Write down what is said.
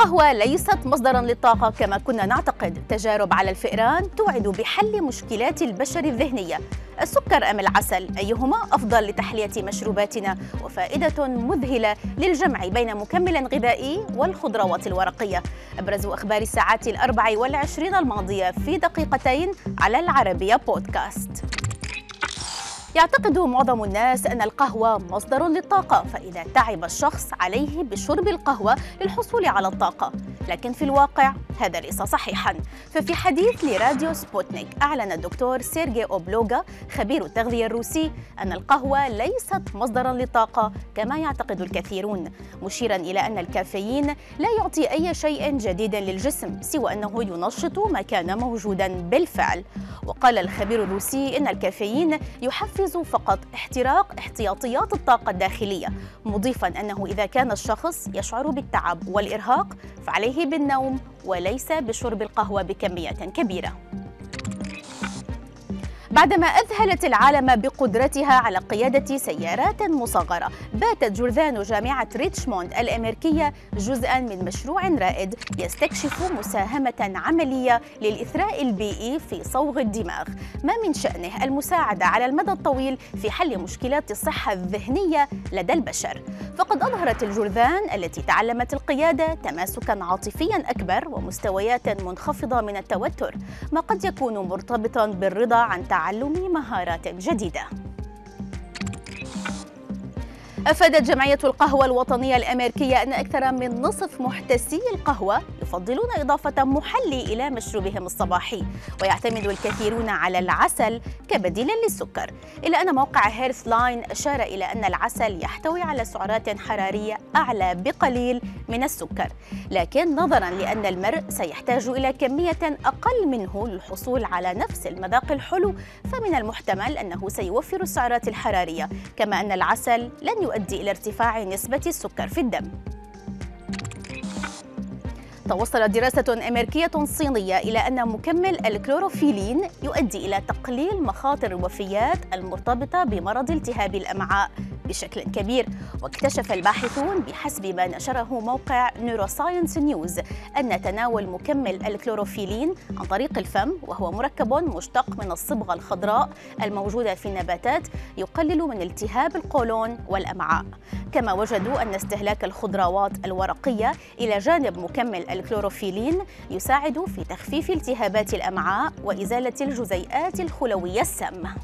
القهوة ليست مصدرا للطاقة كما كنا نعتقد. تجارب على الفئران توعد بحل مشكلات البشر الذهنية. السكر أم العسل أيهما أفضل لتحلية مشروباتنا؟ وفائدة مذهلة للجمع بين مكمل غذائي والخضروات الورقية. أبرز أخبار الساعات الأربع والعشرين الماضية في دقيقتين على العربية بودكاست. يعتقد معظم الناس أن القهوة مصدر للطاقة فإذا تعب الشخص عليه بشرب القهوة للحصول على الطاقة. لكن في الواقع هذا ليس صحيحا. ففي حديث لراديو سبوتنيك أعلن الدكتور سيرجي أوبلوغا خبير التغذية الروسي أن القهوة ليست مصدرا للطاقة كما يعتقد الكثيرون مشيرا إلى أن الكافيين لا يعطي أي شيء جديد للجسم سوى أنه ينشط ما كان موجودا بالفعل. وقال الخبير الروسي إن الكافيين يحفز فقط احتراق احتياطيات الطاقة الداخلية مضيفا أنه إذا كان الشخص يشعر بالتعب والإرهاق فعليه بالنوم وليس بشرب القهوة بكمية كبيرة. بعدما أذهلت العالم بقدرتها على قيادة سيارات مصغرة باتت جرذان جامعة ريتشموند الأمريكية جزءا من مشروع رائد يستكشف مساهمة عملية للإثراء البيئي في صوغ الدماغ. ما من شأنه المساعدة على المدى الطويل في حل مشكلات الصحة الذهنية لدى البشر. فقد أظهرت الجرذان التي تعلمت القيادة تماسكا عاطفيا أكبر ومستويات منخفضة من التوتر ما قد يكون مرتبطا بالرضا عن تعلم مهارات جديدة. أفادت جمعية القهوة الوطنية الأمريكية أن أكثر من نصف محتسي القهوة يفضلون إضافة محلي إلى مشروبهم الصباحي ويعتمد الكثيرون على العسل كبديل للسكر. إلا أن موقع Healthline أشار إلى أن العسل يحتوي على سعرات حرارية أعلى بقليل من السكر لكن نظرا لأن المرء سيحتاج إلى كمية أقل منه للحصول على نفس المذاق الحلو فمن المحتمل أنه سيوفر السعرات الحرارية كما أن العسل لن يؤدي إلى ارتفاع نسبة السكر في الدم. توصلت دراسة أمريكية صينية إلى أن مكمل الكلوروفيلين يؤدي إلى تقليل مخاطر الوفيات المرتبطة بمرض التهاب الأمعاء. بشكل كبير واكتشف الباحثون بحسب ما نشره موقع Neuroscience News أن تناول مكمل الكلوروفيلين عن طريق الفم وهو مركب مشتق من الصبغة الخضراء الموجودة في النباتات يقلل من التهاب القولون والأمعاء. كما وجدوا أن استهلاك الخضروات الورقية إلى جانب مكمل الكلوروفيلين يساعد في تخفيف التهابات الأمعاء وإزالة الجزيئات الخلوية السامة.